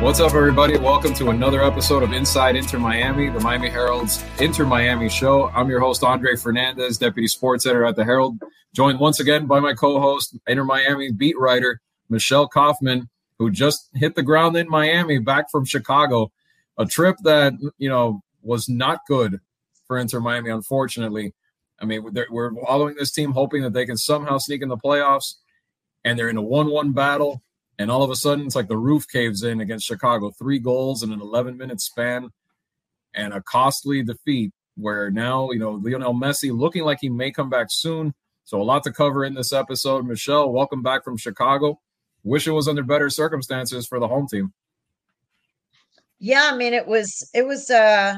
What's up, everybody? Welcome to another episode of Inside Inter Miami, the Miami Herald's Inter Miami show. I'm your host, Andre Fernandez, Deputy Sports Editor at the Herald, joined once again by my co host, Inter Miami beat writer, Michelle Kaufman, who just hit the ground in Miami back from Chicago. A trip that, you know, was not good for Inter Miami, unfortunately. I mean, we're following this team, hoping that they can somehow sneak in the playoffs, and they're in a 1 1 battle and all of a sudden, it's like the roof caves in against Chicago. Three goals in an 11 minute span and a costly defeat where now, you know, Lionel Messi looking like he may come back soon. So, a lot to cover in this episode. Michelle, welcome back from Chicago. Wish it was under better circumstances for the home team. Yeah, I mean, it was, it was, uh,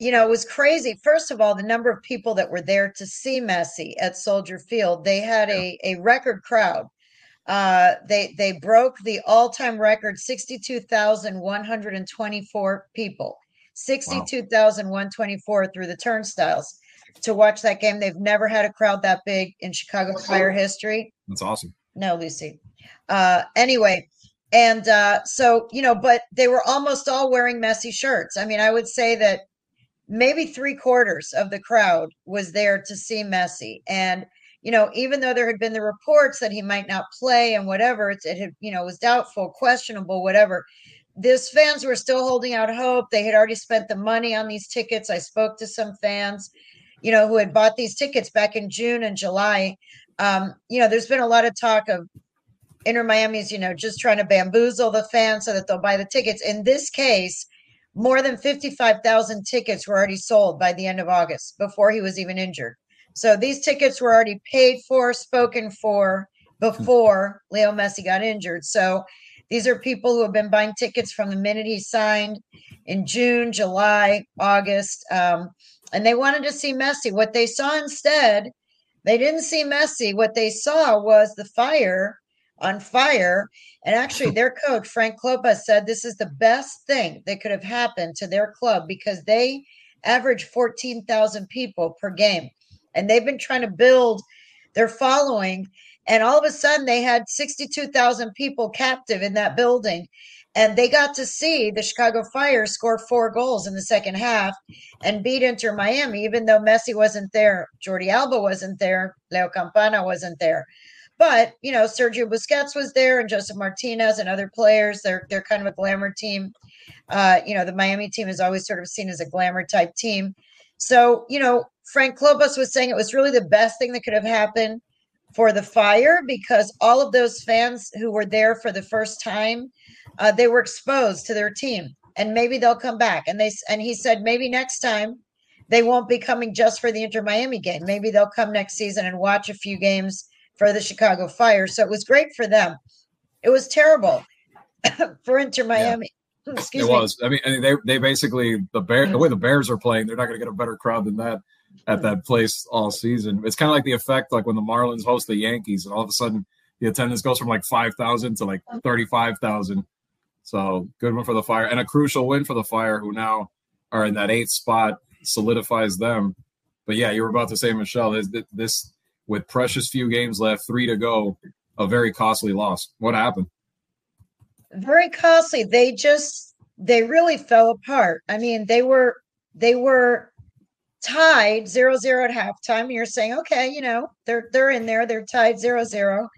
you know, it was crazy. First of all, the number of people that were there to see Messi at Soldier Field, they had a, a record crowd. Uh, they they broke the all-time record 62,124 people. 62,124 wow. through the turnstiles to watch that game. They've never had a crowd that big in Chicago Fire history. That's awesome. No, Lucy. Uh, anyway, and uh, so, you know, but they were almost all wearing Messi shirts. I mean, I would say that maybe three quarters of the crowd was there to see Messi. And you know, even though there had been the reports that he might not play and whatever, it, it had, you know, was doubtful, questionable, whatever. This fans were still holding out hope. They had already spent the money on these tickets. I spoke to some fans, you know, who had bought these tickets back in June and July. Um, you know, there's been a lot of talk of Inter Miami's, you know, just trying to bamboozle the fans so that they'll buy the tickets. In this case, more than 55,000 tickets were already sold by the end of August before he was even injured. So these tickets were already paid for, spoken for before Leo Messi got injured. So these are people who have been buying tickets from the minute he signed in June, July, August. Um, and they wanted to see Messi. What they saw instead, they didn't see Messi. What they saw was the fire on fire. And actually, their coach, Frank Klopas, said this is the best thing that could have happened to their club because they average 14,000 people per game and they've been trying to build their following. And all of a sudden, they had 62,000 people captive in that building. And they got to see the Chicago Fire score four goals in the second half and beat Inter Miami, even though Messi wasn't there, Jordi Alba wasn't there, Leo Campana wasn't there. But you know, Sergio Busquets was there, and Josef Martinez and other players. They're they're kind of a glamour team. Uh, you know, the Miami team is always sort of seen as a glamour type team. So, you know, Frank Klopas was saying it was really the best thing that could have happened for the fire because all of those fans who were there for the first time, uh, they were exposed to their team, and maybe they'll come back. And they and he said maybe next time they won't be coming just for the Inter Miami game. Maybe they'll come next season and watch a few games for the Chicago Fire. So it was great for them. It was terrible for Inter Miami. Excuse it me. was. I mean, they they basically the bear the way the Bears are playing, they're not going to get a better crowd than that at that place all season. It's kind of like the effect like when the Marlins host the Yankees, and all of a sudden the attendance goes from like five thousand to like oh. thirty five thousand. So good one for the Fire, and a crucial win for the Fire, who now are in that eighth spot, solidifies them. But yeah, you were about to say, Michelle, is this with precious few games left, three to go, a very costly loss. What happened? very costly. They just they really fell apart. I mean, they were they were tied zero zero at halftime. You're saying, okay, you know, they're they're in there, they're tied zero zero.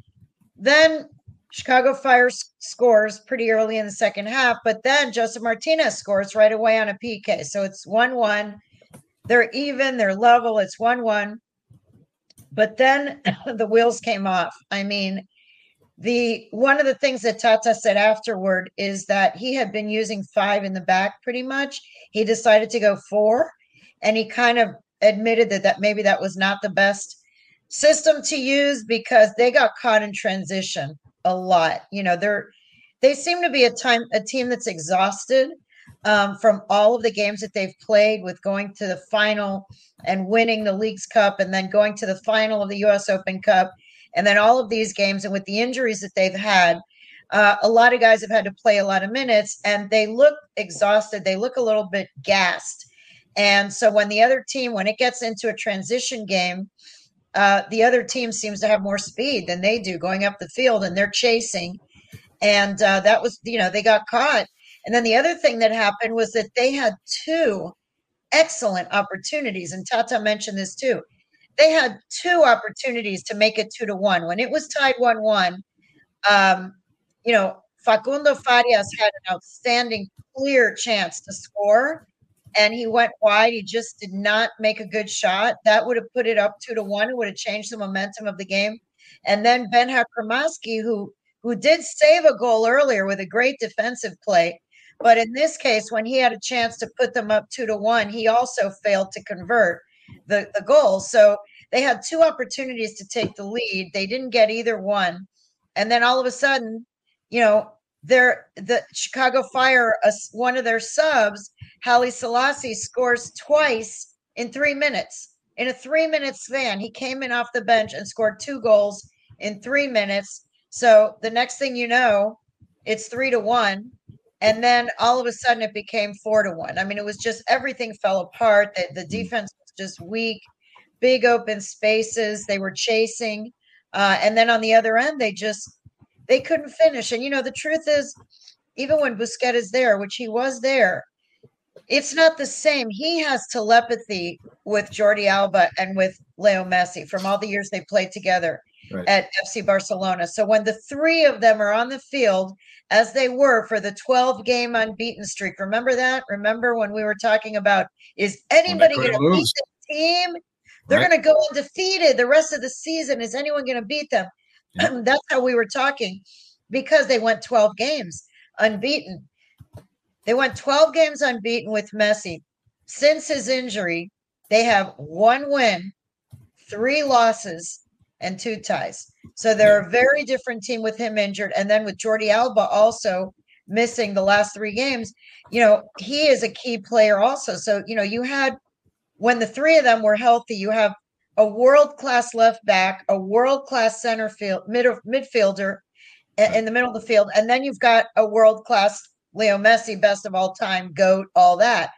Then Chicago Fire scores pretty early in the second half, but then Josef Martinez scores right away on a PK. So it's 1 1. They're even, they're level, it's 1 1. But then the wheels came off. I mean, the one of the things that Tata said afterward is that he had been using five in the back pretty much. He decided to go four, and he kind of admitted that that maybe that was not the best system to use because they got caught in transition a lot. You know, they're they seem to be a time a team that's exhausted um, from all of the games that they've played with going to the final and winning the Leagues Cup and then going to the final of the U.S. Open Cup and then all of these games, and with the injuries that they've had, uh, a lot of guys have had to play a lot of minutes and they look exhausted. They look a little bit gassed. And so when the other team, when it gets into a transition game, uh, the other team seems to have more speed than they do going up the field and they're chasing. And uh, that was, you know, they got caught. And then the other thing that happened was that they had two excellent opportunities, and Tata mentioned this too. They had two opportunities to make it two to one. When it was tied one one, um, you know, Facundo Farias had an outstanding, clear chance to score, and he went wide. He just did not make a good shot. That would have put it up two to one. It would have changed the momentum of the game. And then Benja Cremaschi, who who did save a goal earlier with a great defensive play, but in this case, when he had a chance to put them up two to one, he also failed to convert the, the goal. So they had two opportunities to take the lead. They didn't get either one. And then all of a sudden, you know, their the Chicago Fire, uh, one of their subs, Haile Selassie, scores twice in three minutes. In a three minute span, he came in off the bench and scored two goals in three minutes. So the next thing you know, it's three to one. And then all of a sudden it became four to one. I mean, it was just everything fell apart. The, the mm. defense was just weak, big open spaces. They were chasing. Uh, and then on the other end, they just they couldn't finish. And you know, the truth is, even when Busquets is there, which he was there, it's not the same. He has telepathy with Jordi Alba and with Leo Messi from all the years they played together right. at FC Barcelona. So when the three of them are on the field, as they were for the 12 game unbeaten streak, remember that? Remember when we were talking about is anybody going to beat the team? They're right. going to go undefeated the rest of the season. Is anyone going to beat them? Yeah. That's how we were talking because they went 12 games unbeaten. They went 12 games unbeaten with Messi. Since his injury, they have one win, three losses, and two ties. So they're a very different team with him injured. And then with Jordi Alba also missing the last three games, you know, he is a key player also. So, you know, you had when the three of them were healthy, you have a world class left back, a world class center field mid, midfielder in the middle of the field, and then you've got a world class Leo Messi, best of all time, goat, all that.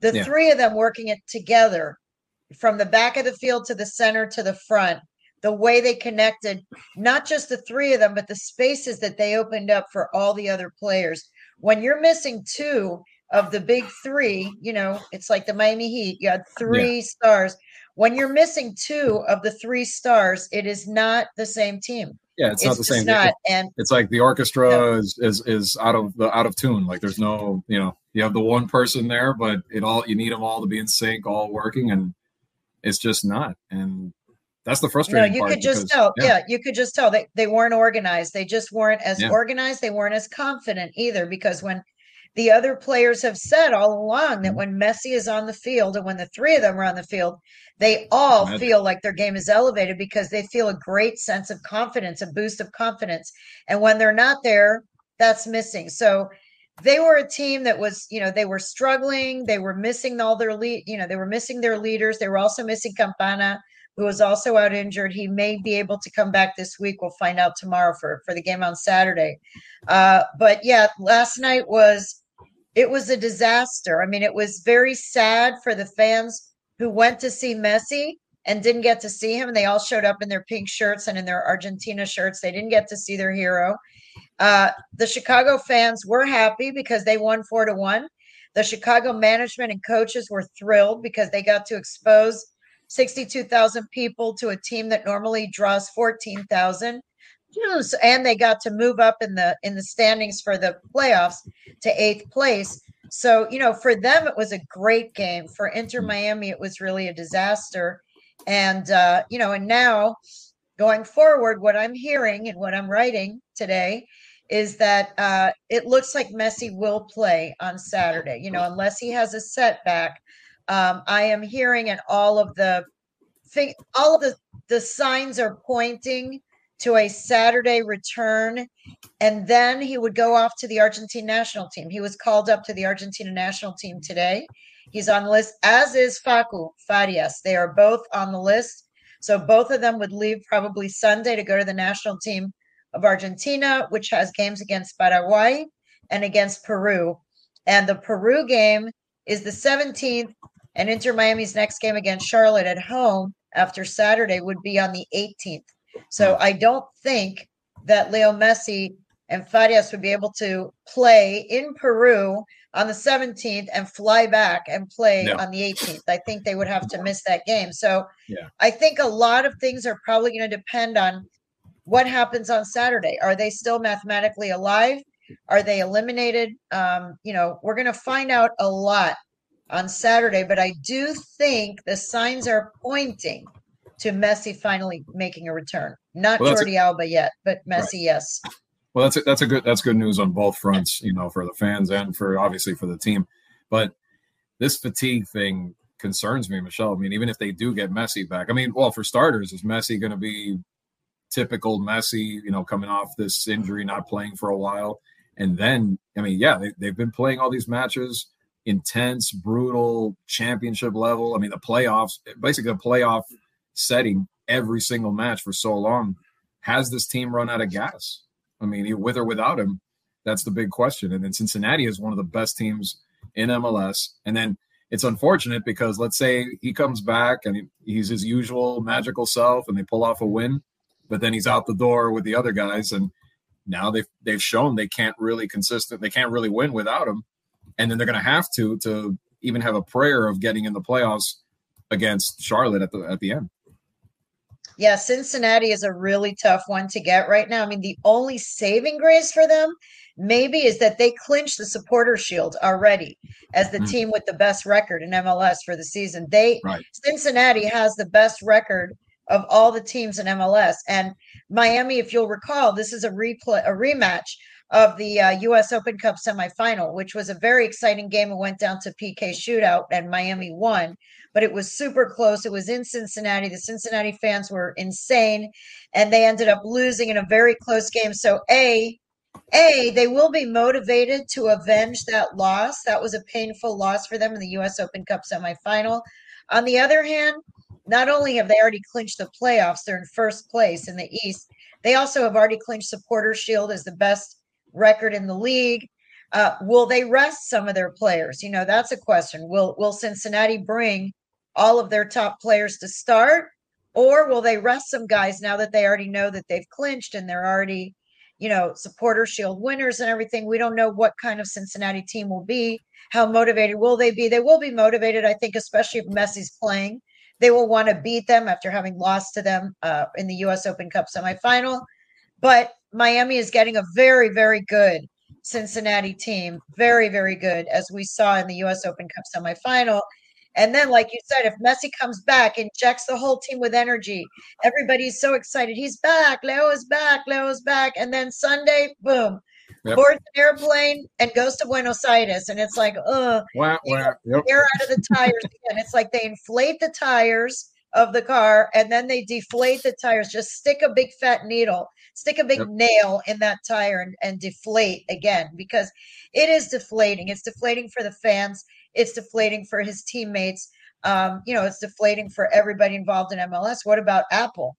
The yeah. three of them working it together from the back of the field to the center to the front the way they connected, not just the three of them, but the spaces that they opened up for all the other players. When you're missing two of the big three, you know, it's like the Miami Heat, you had three yeah. stars. When you're missing two of the three stars, it is not the same team. Yeah, it's, it's not the same. Not, and it's like the orchestra no. is, is is out of the out of tune. Like there's no, you know, you have the one person there, but it all you need them all to be in sync, all working, and it's just not. And that's the frustrating no, you could just tell. Yeah. yeah. you could just tell they, they weren't organized. They just weren't as yeah. organized. They weren't as confident either. Because when the other players have said all along that mm-hmm. when Messi is on the field and when the three of them are on the field, they all feel like their game is elevated because they feel a great sense of confidence, a boost of confidence. And when they're not there, that's missing. So they were a team that was, you know, they were struggling. They were missing all their lead, you know, they were missing their leaders. They were also missing Campana who was also out injured. He may be able to come back this week. We'll find out tomorrow for for the game on Saturday. Uh, but yeah, last night was it was a disaster. I mean, it was very sad for the fans who went to see Messi and didn't get to see him. They all showed up in their pink shirts and in their Argentina shirts. They didn't get to see their hero. Uh, the Chicago fans were happy because they won four to one. The Chicago management and coaches were thrilled because they got to expose 62,000 people to a team that normally draws 14,000 and they got to move up in the in the standings for the playoffs to 8th place. So, you know, for them it was a great game. For Inter. Miami it was really a disaster. And uh, you know, and now going forward what I'm hearing and what I'm writing today is that uh, it looks like Messi will play on Saturday, you know, unless he has a setback um, I am hearing, and all of the thing, all of the the signs are pointing to a Saturday return, and then he would go off to the Argentine national team. He was called up to the Argentina national team today. He's on the list, as is Facu Farias. They are both on the list. So both of them would leave probably Sunday to go to the national team of Argentina, which has games against Paraguay and against Peru. And the Peru game is the 17th and Inter Miami's next game against Charlotte at home after Saturday would be on the 18th. So I don't think that Leo Messi and Farias would be able to play in Peru on the 17th and fly back and play on the 18th. I think they would have to miss that game. So yeah. I think a lot of things are probably going to depend on what happens on Saturday. Are they still mathematically alive? Are they eliminated? Um, you know, we're going to find out a lot on Saturday, but I do think the signs are pointing to Messi finally making a return. Not well, Jordi a, Alba yet, but Messi, right. yes. Well, that's a, that's a good that's good news on both fronts, you know, for the fans and for obviously for the team. But this fatigue thing concerns me, Michelle. I mean, even if they do get Messi back, I mean, well, for starters, is Messi going to be typical Messi, you know, coming off this injury, not playing for a while? And then, I mean, yeah, they, they've been playing all these matches, intense, brutal, championship level. I mean, the playoffs, basically a playoff setting every single match for so long. Has this team run out of gas? I mean, with or without him, that's the big question. And then Cincinnati is one of the best teams in MLS. And then it's unfortunate because let's say he comes back and he's his usual magical self and they pull off a win, but then he's out the door with the other guys. And now they've they've shown they can't really consistent, they can't really win without him. And then they're gonna have to to even have a prayer of getting in the playoffs against Charlotte at the at the end. Yeah, Cincinnati is a really tough one to get right now. I mean, the only saving grace for them maybe is that they clinched the supporter shield already as the mm-hmm. team with the best record in MLS for the season. They right. Cincinnati has the best record of all the teams in MLS and Miami if you'll recall this is a replay a rematch of the uh, US Open Cup semifinal which was a very exciting game it went down to PK shootout and Miami won but it was super close. It was in Cincinnati. The Cincinnati fans were insane, and they ended up losing in a very close game. So, A, a, they will be motivated to avenge that loss. That was a painful loss for them in the U.S. Open Cup semifinal. On the other hand, not only have they already clinched the playoffs, they're in first place in the East. They also have already clinched Supporter Shield as the best record in the league. Uh, will they rest some of their players? You know, that's a question. Will Will Cincinnati bring all of their top players to start? Or will they rest some guys now that they already know that they've clinched and they're already, you know, supporter shield winners and everything? We don't know what kind of Cincinnati team will be. How motivated will they be? They will be motivated, I think, especially if Messi's playing. They will want to beat them after having lost to them uh, in the U.S. Open Cup semifinal. But Miami is getting a very, very good Cincinnati team. Very, very good, as we saw in the U.S. Open Cup semifinal. And then, like you said, if Messi comes back, injects the whole team with energy, everybody's so excited. He's back. Leo is back. Leo is back. And then Sunday, boom, yep. boards an airplane and goes to Buenos Aires. And it's like, uh, wow, wow. Yep. air out of the tires again. It's like they inflate the tires of the car and then they deflate the tires. Just stick a big fat needle, stick a big yep. nail in that tire and, and deflate again because it is deflating. It's deflating for the fans it's deflating for his teammates. Um, you know, it's deflating for everybody involved in MLS. What about Apple?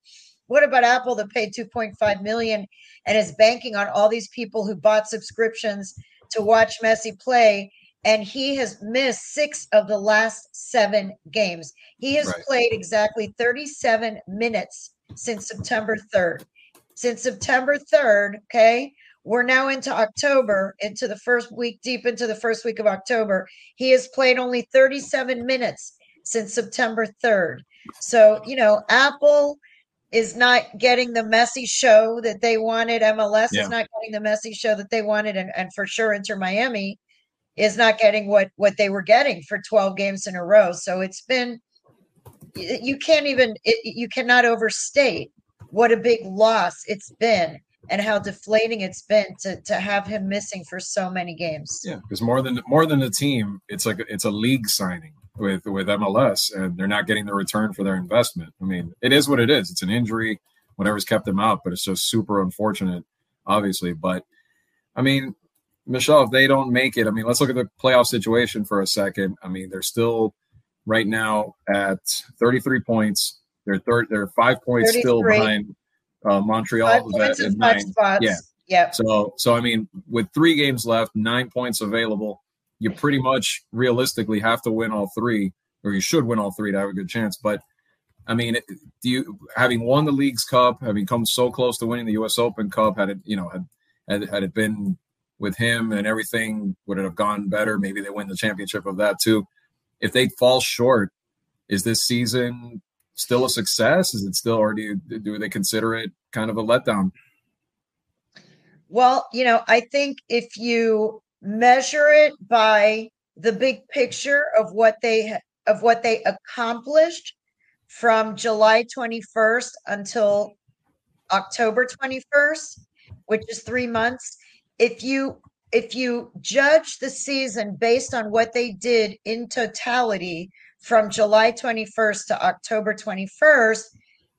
What about Apple that paid 2.5 million and is banking on all these people who bought subscriptions to watch Messi play? And he has missed six of the last seven games. He has right. played exactly 37 minutes since September 3rd. Since September 3rd, okay, we're now into October, into the first week, deep into the first week of October. He has played only 37 minutes since September 3rd. So, you know, Apple is not getting the Messi show that they wanted. MLS yeah. is not getting the Messi show that they wanted. And, and for sure, Inter Miami is not getting what, what they were getting for 12 games in a row. So it's been, you can't even, it, you cannot overstate what a big loss it's been and how deflating it's been to to have him missing for so many games. Yeah, because more than more than a team, it's like it's a league signing with with MLS, and they're not getting the return for their investment. I mean, it is what it is. It's an injury, whatever's kept them out, but it's just super unfortunate, obviously. But I mean, Michelle, if they don't make it, I mean, let's look at the playoff situation for a second. I mean, they're still right now at 33 points. They're third. They're five points still behind uh, Montreal was at, at nine. Spots. Yeah. Yeah. So, so I mean, with three games left, nine points available, you pretty much realistically have to win all three, or you should win all three to have a good chance. But I mean, do you having won the league's cup, having come so close to winning the U.S. Open Cup, had it, you know, had Had, had it been with him and everything, would it have gone better? Maybe they win the championship of that too. If they fall short, is this season still a success? Is it still, or do you, do they consider it kind of a letdown? Well, you know, I think if you measure it by the big picture of what they of what they accomplished from July 21st until October 21st, which is 3 months, if you if you judge the season based on what they did in totality from July 21st to October 21st,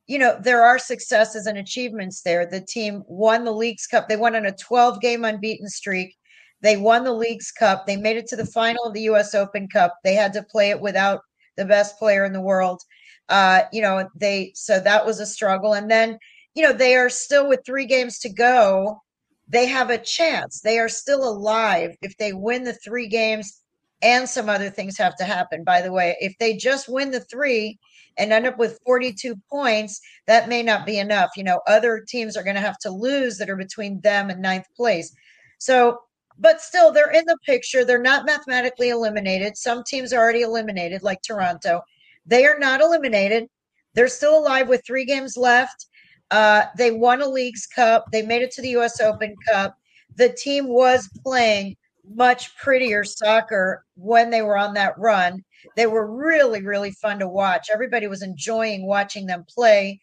you know, there are successes and achievements there. The team won the Leagues Cup. They went on a 12 game unbeaten streak. They won the Leagues Cup. They made it to the final of the US Open Cup. They had to play it without the best player in the world. Uh, you know, they so that was a struggle. And then, you know, they are still with three games to go. They have a chance. They are still alive if they win the three games and some other things have to happen. By the way, if they just win the three, and end up with 42 points, that may not be enough. You know, other teams are going to have to lose that are between them and ninth place. So, but still, they're in the picture. They're not mathematically eliminated. Some teams are already eliminated, like Toronto. They are not eliminated. They're still alive with three games left. Uh, they won a Leagues Cup. They made it to the U.S. Open Cup. The team was playing much prettier soccer when they were on that run. They were really, really fun to watch. Everybody was enjoying watching them play.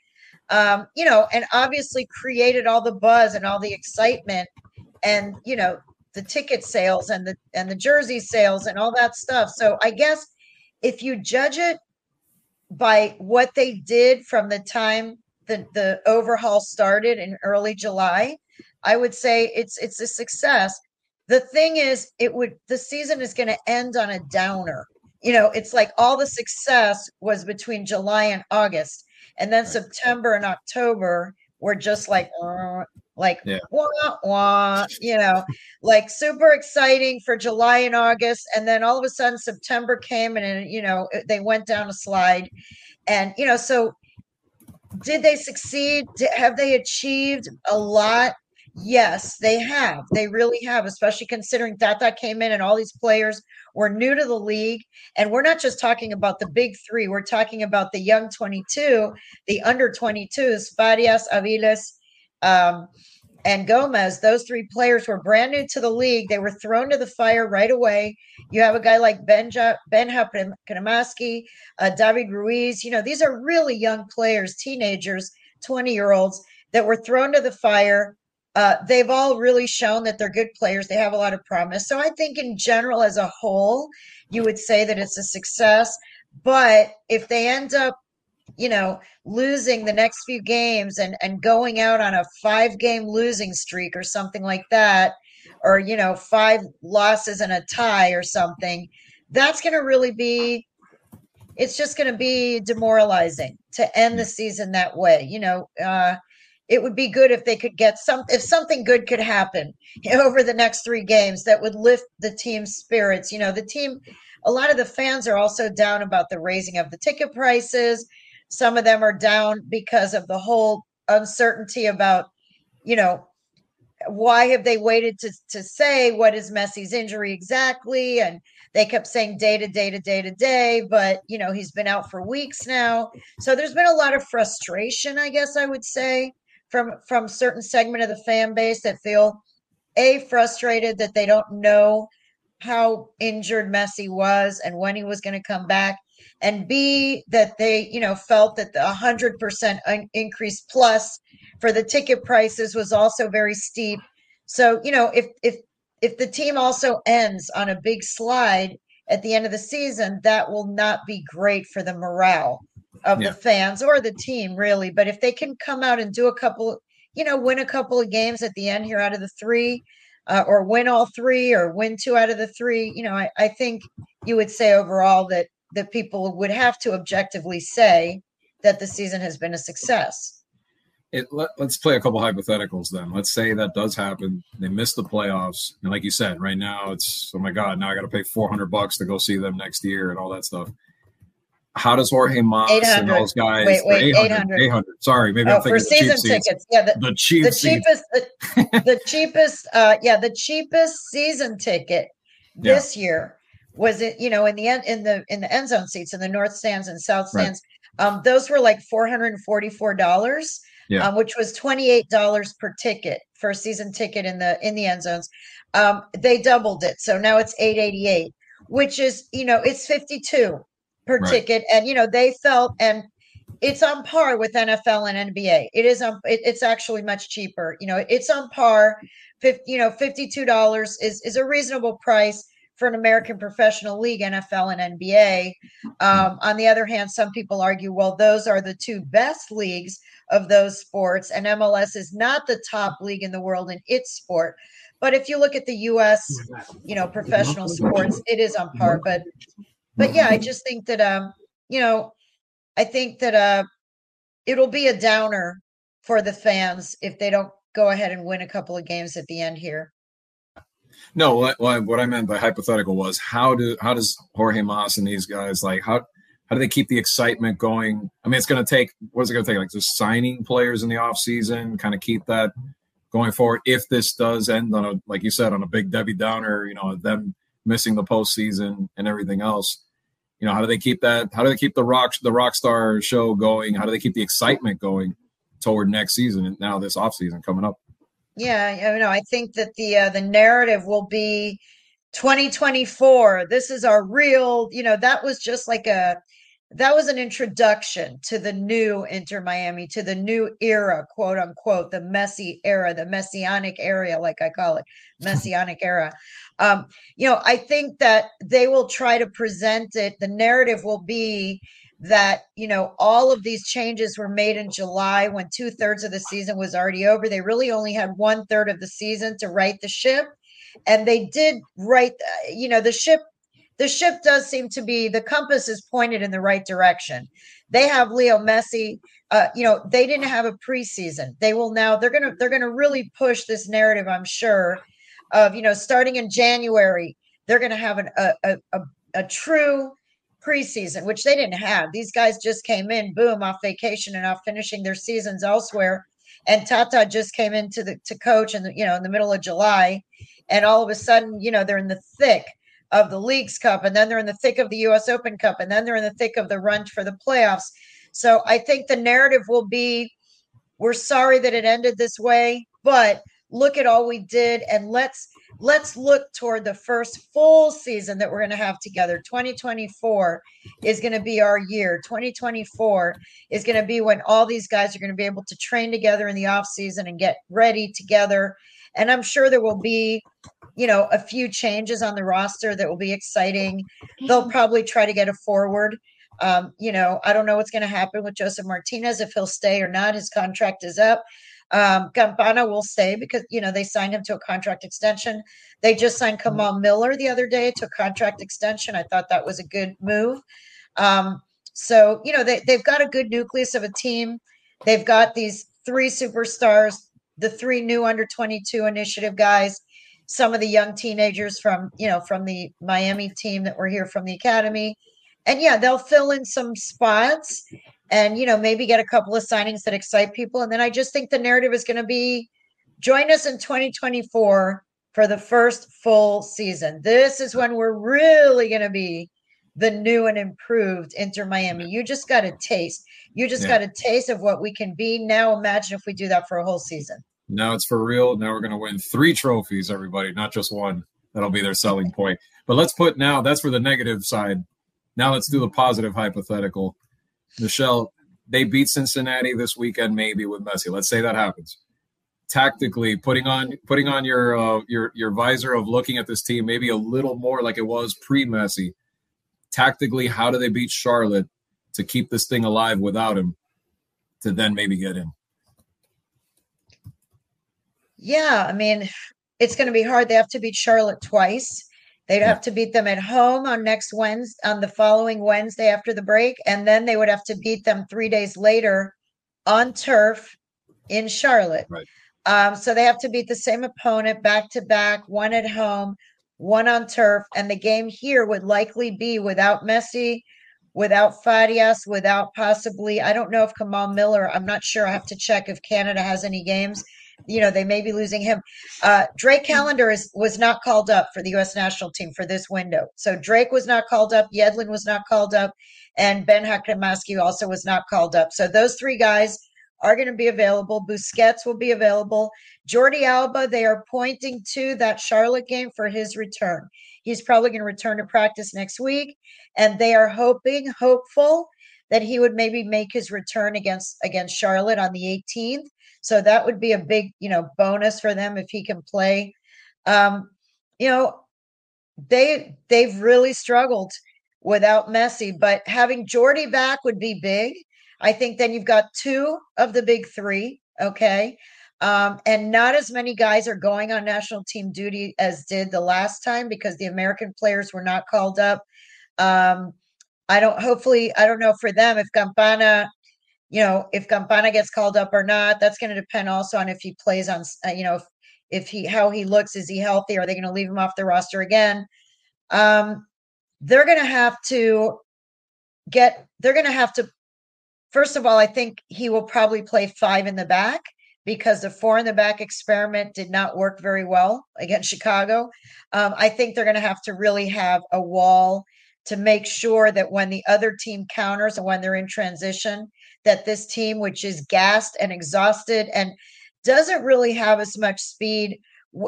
Um, you know, and obviously created all the buzz and all the excitement and you know the ticket sales and the and the jersey sales and all that stuff. So I guess if you judge it by what they did from the time the the overhaul started in early July, I would say it's it's a success. The thing is, it would the season is going to end on a downer you know, it's like all the success was between July and August, and then September and October were just like, uh, like yeah. wah wah, you know, like super exciting for July and August, and then all of a sudden September came, and you know they went down a slide, and you know, so did they succeed? Have they achieved a lot? Yes, they have. They really have, especially considering Tata came in and all these players were new to the league. And we're not just talking about the big three, we're talking about the young 22, the under 22s, Farias, Aviles, um, and Gomez. Those three players were brand new to the league. They were thrown to the fire right away. You have a guy like Benja, Benja Cremaschi, uh, David Ruiz. You know, these are really young players, teenagers, 20 year olds that were thrown to the fire uh, they've all really shown that they're good players. They have a lot of promise. So I think, in general, as a whole, you would say that it's a success. But if they end up, you know, losing the next few games and and going out on a five game losing streak or something like that, or you know, five losses and a tie or something, that's going to really be. It's just going to be demoralizing to end the season that way. You know, uh, it would be good if they could get some if something good could happen over the next three games that would lift the team's spirits. You know the team a lot of the fans are also down about the raising of the ticket prices. Some of them are down because of the whole uncertainty about you know why have they waited to to say what is Messi's injury exactly? And they kept saying day to day to day to day but you know he's been out for weeks now. So there's been a lot of frustration i guess i would say from from certain segment of the fan base that feel a frustrated that they don't know how injured Messi was and when he was going to come back and b that they you know felt that the 100% increase plus for the ticket prices was also very steep. So you know if if if the team also ends on a big slide at the end of the season that will not be great for the morale of yeah. the fans or the team really but if they can come out and do a couple you know win a couple of games at the end here out of the three uh, or win all three or win two out of the three you know I, I think you would say overall that that people would have to objectively say that the season has been a success it, let, us play a couple hypotheticals then. Let's say that does happen. They miss the playoffs, and like you said, right now it's oh my god, now I got to pay four hundred bucks to go see them next year and all that stuff how does Jorge Mas and those guys? Wait, wait, 800. 800. Sorry, maybe oh, I'm thinking for season tickets. Yeah, the, the, cheap the cheapest, the, the, cheapest, uh, yeah, the cheapest season ticket this yeah. year was it. You know, in the end, in the in the end zone seats in the north stands and south stands, right. um, those were like four hundred and forty four dollars. Yeah. Um, which was twenty eight dollars per ticket for a season ticket in the in the end zones. Um, they doubled it, so now it's eight eighty eight, which is you know it's fifty two per right. ticket, and you know they felt and it's on par with NFL and NBA. It is on. It, it's actually much cheaper. You know, it's on par. 50, you know, fifty two dollars is is a reasonable price for an American professional league, NFL and NBA. Um, on the other hand, some people argue, well, those are the two best leagues of those sports, and MLS is not the top league in the world in its sport. But if you look at the U.S., you know, professional sports, it is on par. But but yeah, I just think that um, you know, I think that uh it'll be a downer for the fans if they don't go ahead and win a couple of games at the end here. No, what, what I meant by hypothetical was how do how does Jorge Mas and these guys like how how do they keep the excitement going? I mean, it's going to take what is it going to take? Like just signing players in the off season, kind of keep that going forward. If this does end on a like you said on a big Debbie Downer, you know, them missing the postseason and everything else. You know, how do they keep that? How do they keep the rock the rock star show going? How do they keep the excitement going toward next season and now this off season coming up? Yeah, you know, I think that the uh, the narrative will be 2024. This is our real. You know, that was just like a that was an introduction to the new Inter Miami, to the new era, quote unquote, the Messi era, the messianic area, like I call it, messianic era. Um, you know, I think that they will try to present it. The narrative will be that, you know, all of these changes were made in July when two thirds of the season was already over. They really only had one third of the season to right the ship. And they did right, you know, the ship the ship does seem to be the compass is pointed in the right direction. They have Leo Messi. Uh, you know, they didn't have a preseason. They will now. They're gonna. They're gonna really push this narrative. I'm sure. Of you know, starting in January, they're gonna have an, a, a a a true preseason, which they didn't have. These guys just came in, boom, off vacation and off finishing their seasons elsewhere. And Tata just came into the to coach and you know in the middle of July, and all of a sudden, you know, they're in the thick of the Leagues Cup, and then they're in the thick of the US Open Cup, and then they're in the thick of the run for the playoffs. So I think the narrative will be we're sorry that it ended this way, but look at all we did and let's let's look toward the first full season that we're going to have together. 2024 is going to be our year. 2024 is going to be when all these guys are going to be able to train together in the off season and get ready together. And i'm sure there will be you know, a few changes on the roster that will be exciting. They'll probably try to get a forward. Um, you know, I don't know what's going to happen with Josef Martinez if he'll stay or not. His contract is up. Um, Campana will stay because you know they signed him to a contract extension. They just signed mm-hmm. Kamal Miller the other day to a contract extension. I thought that was a good move. Um, so you know they they've got a good nucleus of a team. They've got these three superstars, the three new under twenty two initiative guys some of the young teenagers from you know from the Miami team that were here from the academy. And yeah, they'll fill in some spots and you know maybe get a couple of signings that excite people and then I just think the narrative is going to be join us in 2024 for the first full season. This is when we're really going to be the new and improved Inter Miami. You just got a taste. You just yeah. got a taste of what we can be. Now imagine if we do that for a whole season. Now it's for real. Now we're going to win three trophies, everybody, not just one. That'll be their selling point. But let's put now that's for the negative side. Now let's do the positive hypothetical. Michelle, they beat Cincinnati this weekend, maybe with Messi. Let's say that happens. Tactically, putting on putting on your uh, your your visor of looking at this team, maybe a little more like it was pre Messi. Tactically, how do they beat Charlotte to keep this thing alive without him? To then maybe get in. Yeah, I mean, it's going to be hard. They have to beat Charlotte twice. They'd yeah. have to beat them at home on next Wednesday, on the following Wednesday after the break, and then they would have to beat them three days later on turf in Charlotte. Right. Um, so they have to beat the same opponent back to back, one at home, one on turf, and the game here would likely be without Messi without Farias, without possibly, I don't know if Kamal Miller, I'm not sure. I have to check if Canada has any games. You know, they may be losing him. Uh, Drake Callender is, was not called up for the U.S. national team for this window. So Drake was not called up. Yedlin was not called up. And Benja Cremaschi also was not called up. So those three guys are going to be available. Busquets will be available. Jordi Alba, they are pointing to that Charlotte game for his return. He's probably going to return to practice next week, and they are hoping, hopeful that he would maybe make his return against against Charlotte on the 18th. So that would be a big, you know, bonus for them if he can play. Um, you know, they they've really struggled without Messi, but having Jordi back would be big. I think then you've got two of the big three. Okay. Um, and not as many guys are going on national team duty as did the last time because the American players were not called up. Um, I don't, hopefully, I don't know for them if Campana, you know, if Campana gets called up or not. That's going to depend also on if he plays on, uh, you know, if, if he, how he looks. Is he healthy? Are they going to leave him off the roster again? Um, they're going to have to get, they're going to have to, first of all, I think he will probably play five in the back because the four in the back experiment did not work very well against Chicago. Um, I think they're going to have to really have a wall to make sure that when the other team counters and when they're in transition, that this team, which is gassed and exhausted and doesn't really have as much speed,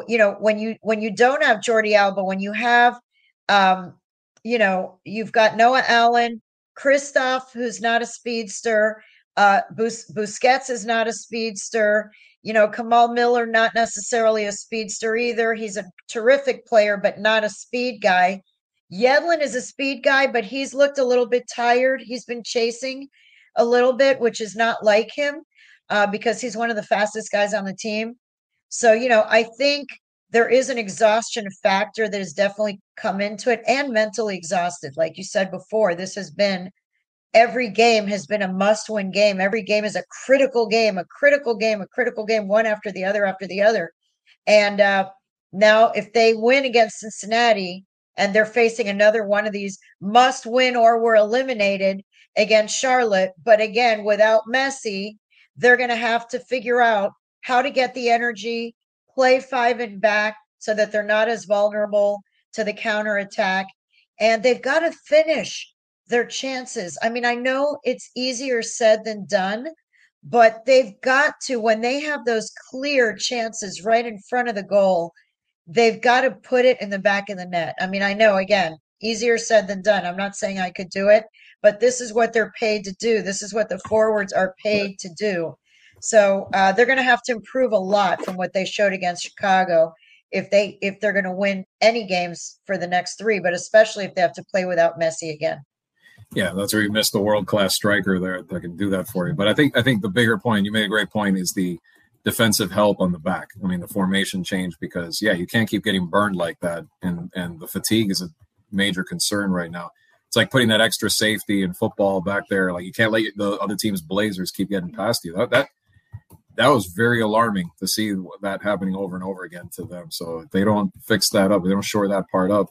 you know, when you when you don't have Jordi Alba, when you have, um, you know, you've got Noah Allen, Kryvtsov, who's not a speedster, uh, Bus- Busquets is not a speedster. You know, Kamal Miller, not necessarily a speedster either. He's a terrific player, but not a speed guy. Yedlin is a speed guy, but he's looked a little bit tired. He's been chasing a little bit, which is not like him uh, because he's one of the fastest guys on the team. So, you know, I think there is an exhaustion factor that has definitely come into it and mentally exhausted. Like you said before, this has been every game has been a must win game. Every game is a critical game, a critical game, a critical game, one after the other after the other. And uh, now, if they win against Cincinnati and they're facing another one of these must win or we're eliminated against Charlotte, but again, without Messi, they're going to have to figure out how to get the energy, play five and back so that they're not as vulnerable to the counter attack. And they've got to finish their chances. I mean, I know it's easier said than done, but they've got to, when they have those clear chances right in front of the goal, they've got to put it in the back of the net. I mean, I know, again, easier said than done. I'm not saying I could do it, but this is what they're paid to do. This is what the forwards are paid to do. So uh, they're going to have to improve a lot from what they showed against Chicago if they if they're going to win any games for the next three, but especially if they have to play without Messi again. Yeah, that's where you missed the world class striker there that can do that for you. But I think I think the bigger point you made a great point is the defensive help on the back. I mean the formation change because yeah, you can't keep getting burned like that, and and the fatigue is a major concern right now. It's like putting that extra safety in football back there. Like you can't let the other team's Blazers keep getting past you. That that that was very alarming to see that happening over and over again to them. So if they don't fix that up, they don't shore that part up,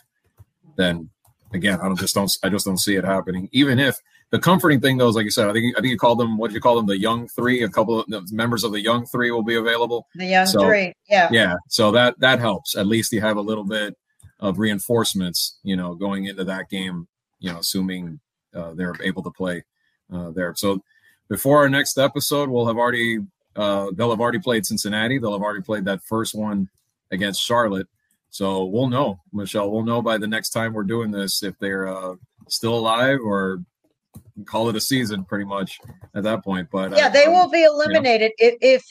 then again, I don't just don't I just don't see it happening. Even if the comforting thing though is like you said, I think I think you called them what did you call them the young three? A couple of members of the young three will be available. The young so, three, yeah, yeah. So that that helps. At least you have a little bit of reinforcements, you know, going into that game. You know, assuming uh, they're able to play uh, there. So before our next episode, we'll have already uh, they'll have already played Cincinnati. They'll have already played that first one against Charlotte. So we'll know, Michelle. We'll know by the next time we're doing this if they're uh, still alive or call it a season, pretty much at that point. But yeah, uh, they will be eliminated if, if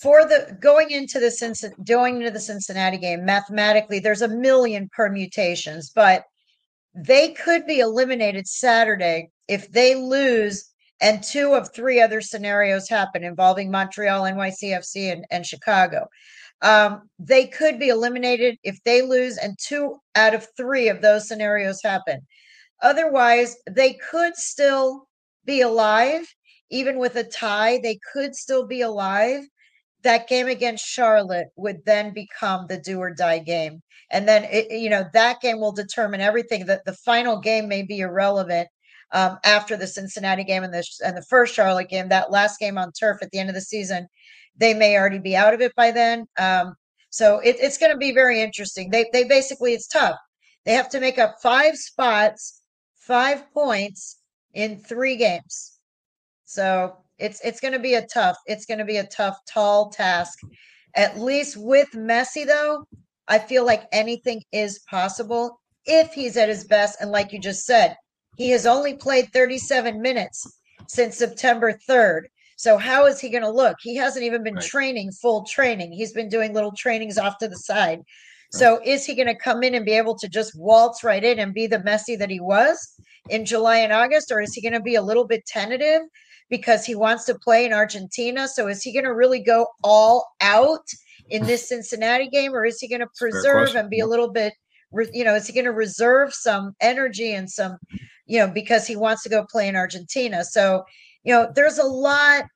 for the going into the Cincinnati going into the Cincinnati game. Mathematically, there's a million permutations, but they could be eliminated Saturday if they lose and two of three other scenarios happen involving Montreal, NYCFC, and, and Chicago. Um, they could be eliminated if they lose, and two out of three of those scenarios happen. Otherwise, they could still be alive, even with a tie. They could still be alive. That game against Charlotte would then become the do or die game. And then, it, you know, that game will determine everything. That the final game may be irrelevant. um, after the Cincinnati game and the and the first Charlotte game. That last game on turf at the end of the season, they may already be out of it by then. Um, so it, it's going to be very interesting. They they basically it's tough. They have to make up five spots, five points in three games. So it's it's going to be a tough. It's going to be a tough, tall task. At least with Messi, though, I feel like anything is possible if he's at his best. And like you just said, he has only played 37 minutes since September 3rd. So how is he going to look? He hasn't even been right. training full training. He's been doing little trainings off to the side. So is he going to come in and be able to just waltz right in and be the Messi that he was in July and August, or is he going to be a little bit tentative because he wants to play in Argentina? So is he going to really go all out in this Cincinnati game, or is he going to preserve and be a little bit, you know, is he going to reserve some energy and some, you know, because he wants to go play in Argentina? So, you know, there's a lot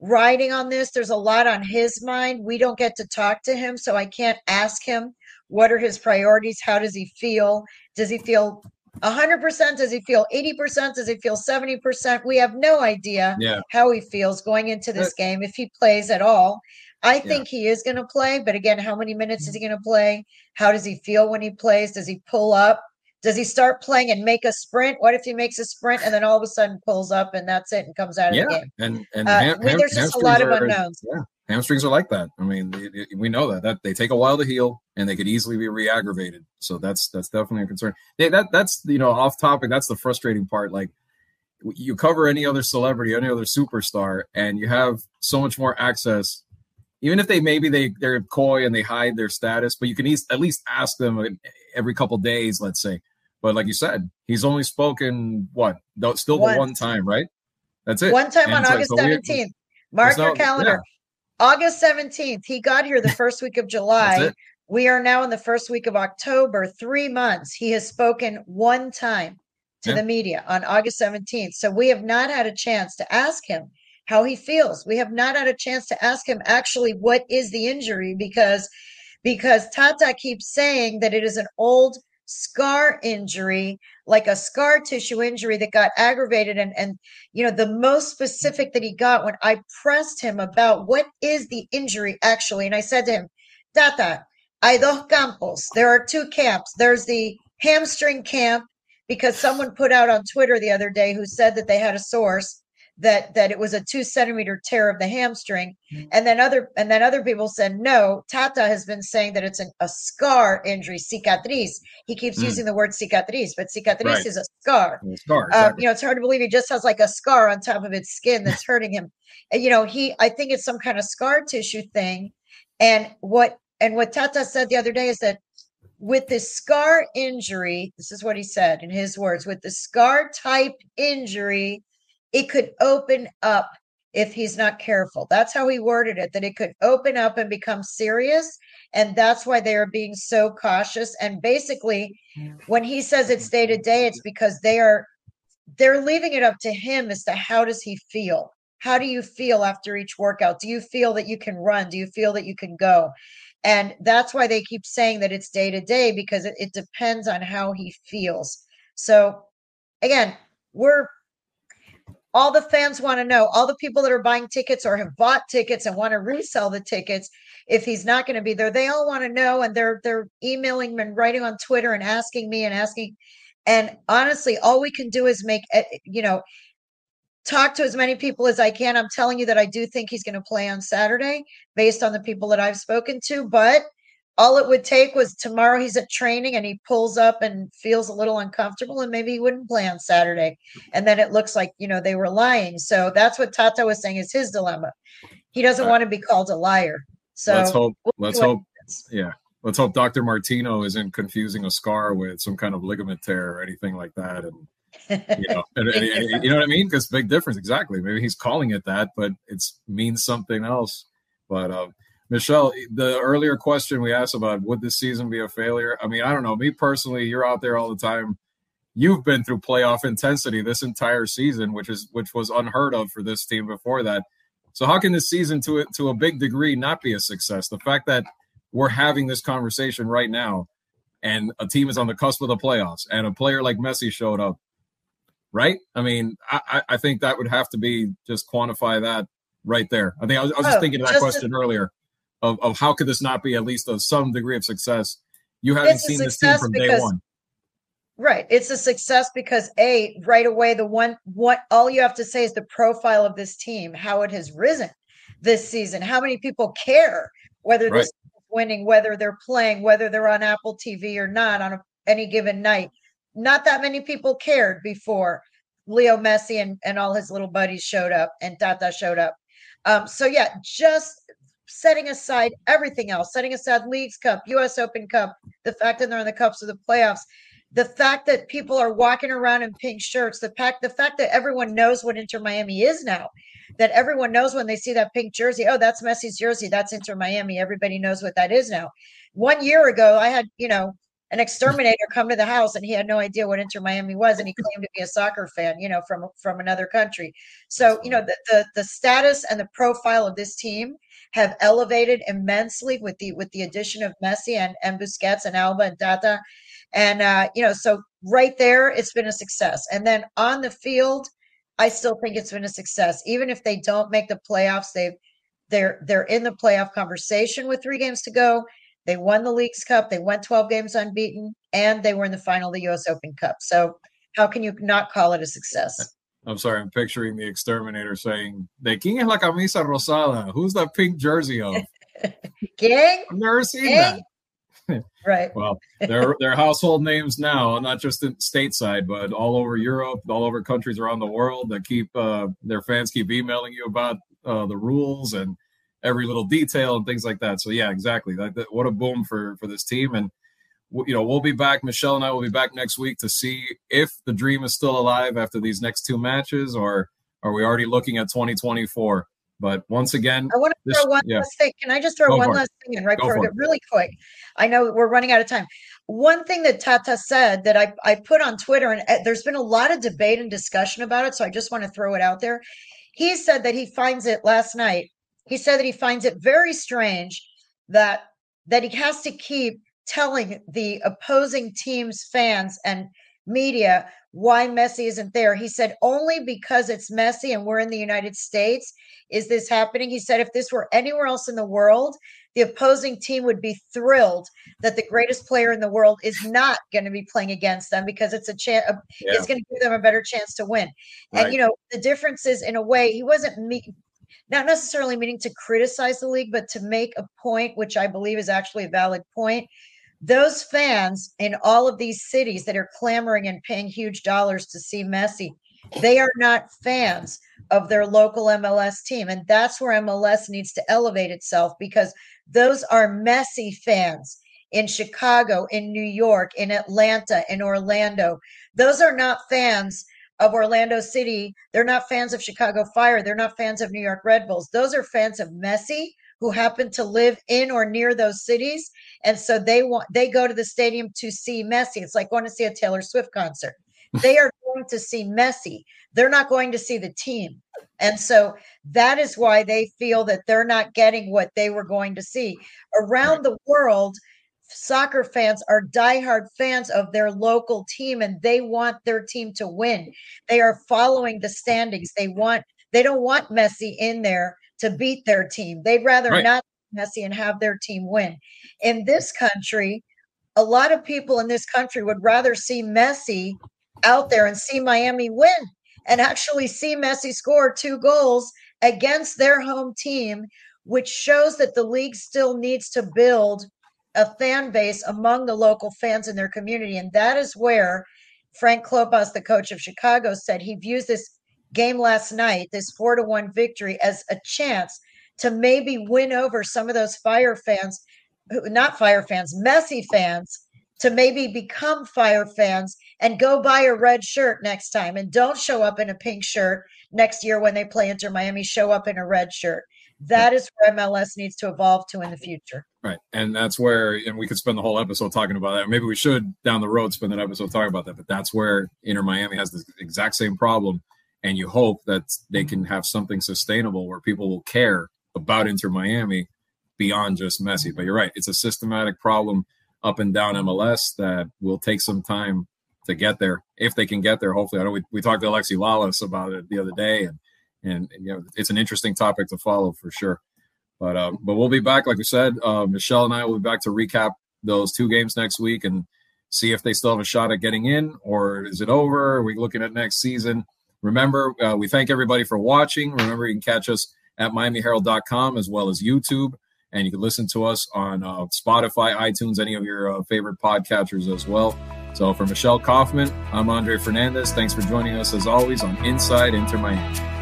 riding on this. There's a lot on his mind. We don't get to talk to him, so I can't ask him what are his priorities. How does he feel? Does he feel 100% does he feel 80% does he feel 70% we have no idea yeah. how he feels going into this game if he plays at all I think yeah. he is going to play, but again, how many minutes is he going to play? How does he feel when he plays? Does he pull up? Does he start playing and make a sprint? What if he makes a sprint and then all of a sudden pulls up and that's it and comes out of yeah. the game? And and uh, ham, there's just a lot of unknowns. yeah, hamstrings are like that. I mean, we know that that they take a while to heal and they could easily be re-aggravated. So that's that's definitely a concern. Hey, that that's you know off topic. That's the frustrating part. Like you cover any other celebrity, any other superstar, and you have so much more access even if they maybe they they're coy and they hide their status, but you can at least ask them every couple days, let's say. But like you said, he's only spoken what still the one time, right? That's it. One time and on August seventeenth. Mark your calendar. Yeah. August seventeenth. He got here the first week of July. we are now in the first week of October. Three months. He has spoken one time to yeah. the media on August seventeenth. So we have not had a chance to ask him how he feels. We have not had a chance to ask him actually what is the injury because because Tata keeps saying that it is an old scar injury like a scar tissue injury that got aggravated and and you know the most specific that he got when I pressed him about what is the injury actually and I said to him Tata hay dos campos. There are two camps. There's the hamstring camp because someone put out on Twitter the other day who said that they had a source that that it was a two centimeter tear of the hamstring and then other and then other people said no tata has been saying that it's an, a scar injury cicatriz he keeps mm. using the word cicatriz but cicatriz right. is a scar, a scar exactly. uh, you know it's hard to believe he just has like a scar on top of his skin that's hurting him and you know he i think it's some kind of scar tissue thing and what and what tata said the other day is that with the scar injury this is what he said in his words with the scar type injury it could open up if he's not careful. That's how he worded it, that it could open up and become serious. And that's why they are being so cautious. And basically, when he says it's day to day, it's because they are they're leaving it up to him as to how does he feel? How do you feel after each workout? Do you feel that you can run? Do you feel that you can go? And that's why they keep saying that it's day to day because it, it depends on how he feels. So again, we're all the fans want to know all the people that are buying tickets or have bought tickets and want to resell the tickets if he's not going to be there they all want to know and they're they're emailing and writing on twitter and asking me and asking and honestly all we can do is make eh, you know talk to as many people as i can. I'm telling you that i do think he's going to play on saturday based on the people that i've spoken to but all it would take was tomorrow he's at training and he pulls up and feels a little uncomfortable and maybe he wouldn't play on Saturday. And then it looks like, you know, they were lying. So that's what Tata was saying is his dilemma. He doesn't want to be called a liar. So let's hope, we'll let's hope, yeah. Let's hope Dr. Martino isn't confusing a scar with some kind of ligament tear or anything like that. And, you know, and, and, you know what I mean? Because big difference. Exactly. Maybe he's calling it that, but it means something else. But, um, Michelle, the earlier question we asked about would this season be a failure? I mean, I don't know. Me personally, you're out there all the time. You've been through playoff intensity this entire season, which is which was unheard of for this team before that. So how can this season to a, to a big degree not be a success? The fact that we're having this conversation right now and a team is on the cusp of the playoffs and a player like Messi showed up. right? I mean, I, I think that would have to be just quantify that right there. I think I was, I was just oh, thinking of that question to, earlier of, of how could this not be at least of some degree of success? You haven't seen this team from because, day one. Right. It's a success because a right away the one what all you have to say is the profile of this team, how it has risen this season, how many people care whether right. this is winning, whether they're playing, whether they're on Apple TV or not on a, any given night. Not that many people cared before Leo Messi and, and all his little buddies showed up and Tata showed up. Um, so yeah, just setting aside everything else, setting aside Leagues Cup, US Open Cup, the fact that they're in the cups of the playoffs, the fact that people are walking around in pink shirts, the fact the fact that everyone knows what Inter Miami is now, that everyone knows when they see that pink jersey, oh, that's Messi's jersey, that's Inter Miami. Everybody knows what that is now. One year ago, I had, you know, an exterminator come to the house and he had no idea what Inter Miami was and he claimed to be a soccer fan, you know, from from another country. So, you know, the the, the status and the profile of this team have elevated immensely with the with the addition of Messi and, and Busquets and Alba and Tata. And uh, you know, so right there, it's been a success. And then on the field, I still think it's been a success. Even if they don't make the playoffs, they've they're they're in the playoff conversation with three games to go. They won the Leagues Cup. They went 12 games unbeaten, and they were in the final of the U.S. Open Cup. So how can you not call it a success? I'm sorry, I'm picturing the exterminator saying, "De quién es la camisa rosada? Who's that pink jersey of?" King? I've never seen King? that. right. Well, they're they're household names now, not just in stateside, but all over Europe, all over countries around the world that keep uh, their fans keep emailing you about uh, the rules and every little detail and things like that. So yeah, exactly. Like that, what a boom for for this team and you know, we'll be back. Michelle and I will be back next week to see if the dream is still alive after these next two matches, or are we already looking at 2024? But once again, I want to this, throw one yeah. last thing. Can I just throw Go one last thing in right Go before really quick? I know we're running out of time. One thing that Tata said that I, I put on Twitter, and uh, there's been a lot of debate and discussion about it, so I just want to throw it out there. He said that he finds it last night. He said that he finds it very strange that that he has to keep telling the opposing team's fans and media why Messi isn't there. He said, only because it's Messi and we're in the United States is this happening. He said, if this were anywhere else in the world, the opposing team would be thrilled that the greatest player in the world is not going to be playing against them because it's a chance, yeah. it's going to give them a better chance to win. Right. And, you know, the difference is in a way, he wasn't me- not necessarily meaning to criticize the league, but to make a point, which I believe is actually a valid point those fans in all of these cities that are clamoring and paying huge dollars to see Messi, they are not fans of their local MLS team. And that's where MLS needs to elevate itself because those are Messi fans in Chicago, in New York, in Atlanta, in Orlando. Those are not fans of Orlando City. They're not fans of Chicago Fire. They're not fans of New York Red Bulls. Those are fans of Messi who happen to live in or near those cities and so they want they go to the stadium to see Messi. It's like going to see a Taylor Swift concert. They are going to see Messi. They're not going to see the team. And so that is why they feel that they're not getting what they were going to see. Around the world, soccer fans are diehard fans of their local team and they want their team to win. They are following the standings. They want they don't want Messi in there to beat their team. They'd rather right. not Messi and have their team win. In this country, a lot of people in this country would rather see Messi out there and see Miami win and actually see Messi score two goals against their home team, which shows that the league still needs to build a fan base among the local fans in their community. And that is where Frank Klopas, the coach of Chicago, said he views this game last night, this four to one victory, as a chance to maybe win over some of those fire fans, not fire fans, Messi fans, to maybe become fire fans and go buy a red shirt next time and don't show up in a pink shirt next year when they play Inter Miami, show up in a red shirt. That is where MLS needs to evolve to in the future. Right. And that's where, and we could spend the whole episode talking about that. Maybe we should down the road spend an episode talking about that. But that's where Inter Miami has the exact same problem. And you hope that they can have something sustainable where people will care about Inter Miami beyond just Messi. But you're right, it's a systematic problem up and down MLS that will take some time to get there if they can get there. Hopefully, I know we, we talked to Alexi Lalas about it the other day, and, and, and you know it's an interesting topic to follow for sure. But um, but we'll be back, like we said. Uh, Michelle and I will be back to recap those two games next week and see if they still have a shot at getting in, or is it over? Are we looking at next season? Remember, uh, we thank everybody for watching. Remember, you can catch us at MiamiHerald.com as well as YouTube. And you can listen to us on uh, Spotify, iTunes, any of your uh, favorite podcatchers as well. So for Michelle Kaufman, I'm Andre Fernandez. Thanks for joining us as always on Inside Inter Miami.